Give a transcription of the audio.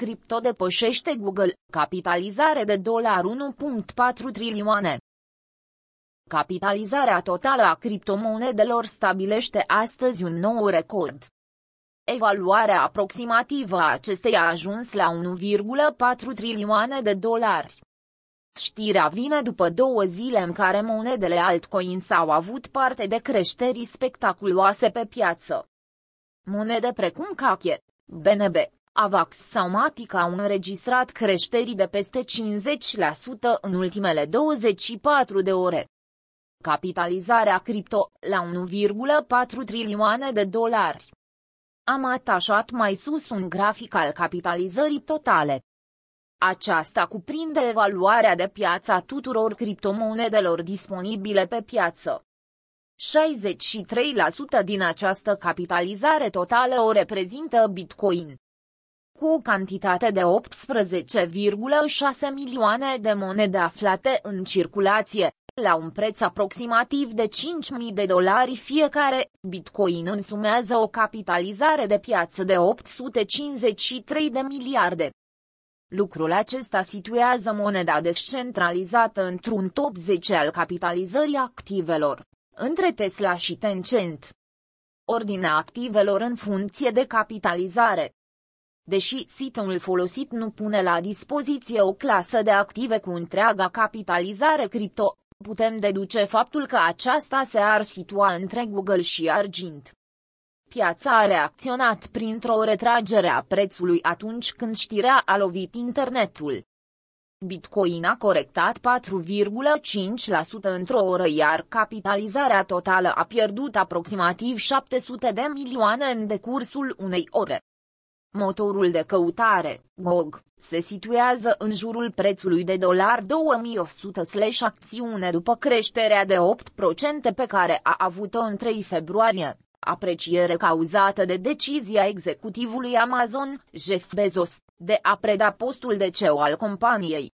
cripto depășește Google, capitalizare de dolar 1.4 trilioane. Capitalizarea totală a criptomonedelor stabilește astăzi un nou record. Evaluarea aproximativă a acesteia a ajuns la 1,4 trilioane de dolari. Știrea vine după două zile în care monedele altcoins au avut parte de creșteri spectaculoase pe piață. Monede precum Cache, BNB, Avax sau Matic au înregistrat creșteri de peste 50% în ultimele 24 de ore. Capitalizarea cripto, la 1,4 trilioane de dolari. Am atașat mai sus un grafic al capitalizării totale. Aceasta cuprinde evaluarea de piață a tuturor criptomonedelor disponibile pe piață. 63% din această capitalizare totală o reprezintă Bitcoin. Cu o cantitate de 18,6 milioane de monede aflate în circulație, la un preț aproximativ de 5.000 de dolari fiecare, Bitcoin însumează o capitalizare de piață de 853 de miliarde. Lucrul acesta situează moneda descentralizată într-un top 10 al capitalizării activelor, între Tesla și Tencent. Ordinea activelor în funcție de capitalizare. Deși site-ul folosit nu pune la dispoziție o clasă de active cu întreaga capitalizare cripto, putem deduce faptul că aceasta se ar situa între Google și Argint. Piața a reacționat printr-o retragere a prețului atunci când știrea a lovit internetul. Bitcoin a corectat 4,5% într-o oră iar capitalizarea totală a pierdut aproximativ 700 de milioane în decursul unei ore. Motorul de căutare, GOG, se situează în jurul prețului de dolar 2100 slash acțiune după creșterea de 8% pe care a avut-o în 3 februarie, apreciere cauzată de decizia executivului Amazon, Jeff Bezos, de a preda postul de CEO al companiei.